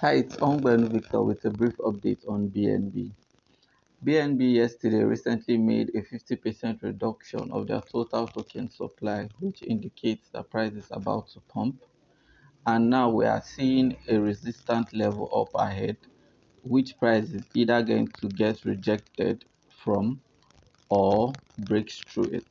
Hi, it's Ongbenu Victor with a brief update on BNB. BNB yesterday recently made a 50% reduction of their total token supply, which indicates the price is about to pump. And now we are seeing a resistant level up ahead, which price is either going to get rejected from or breaks through it.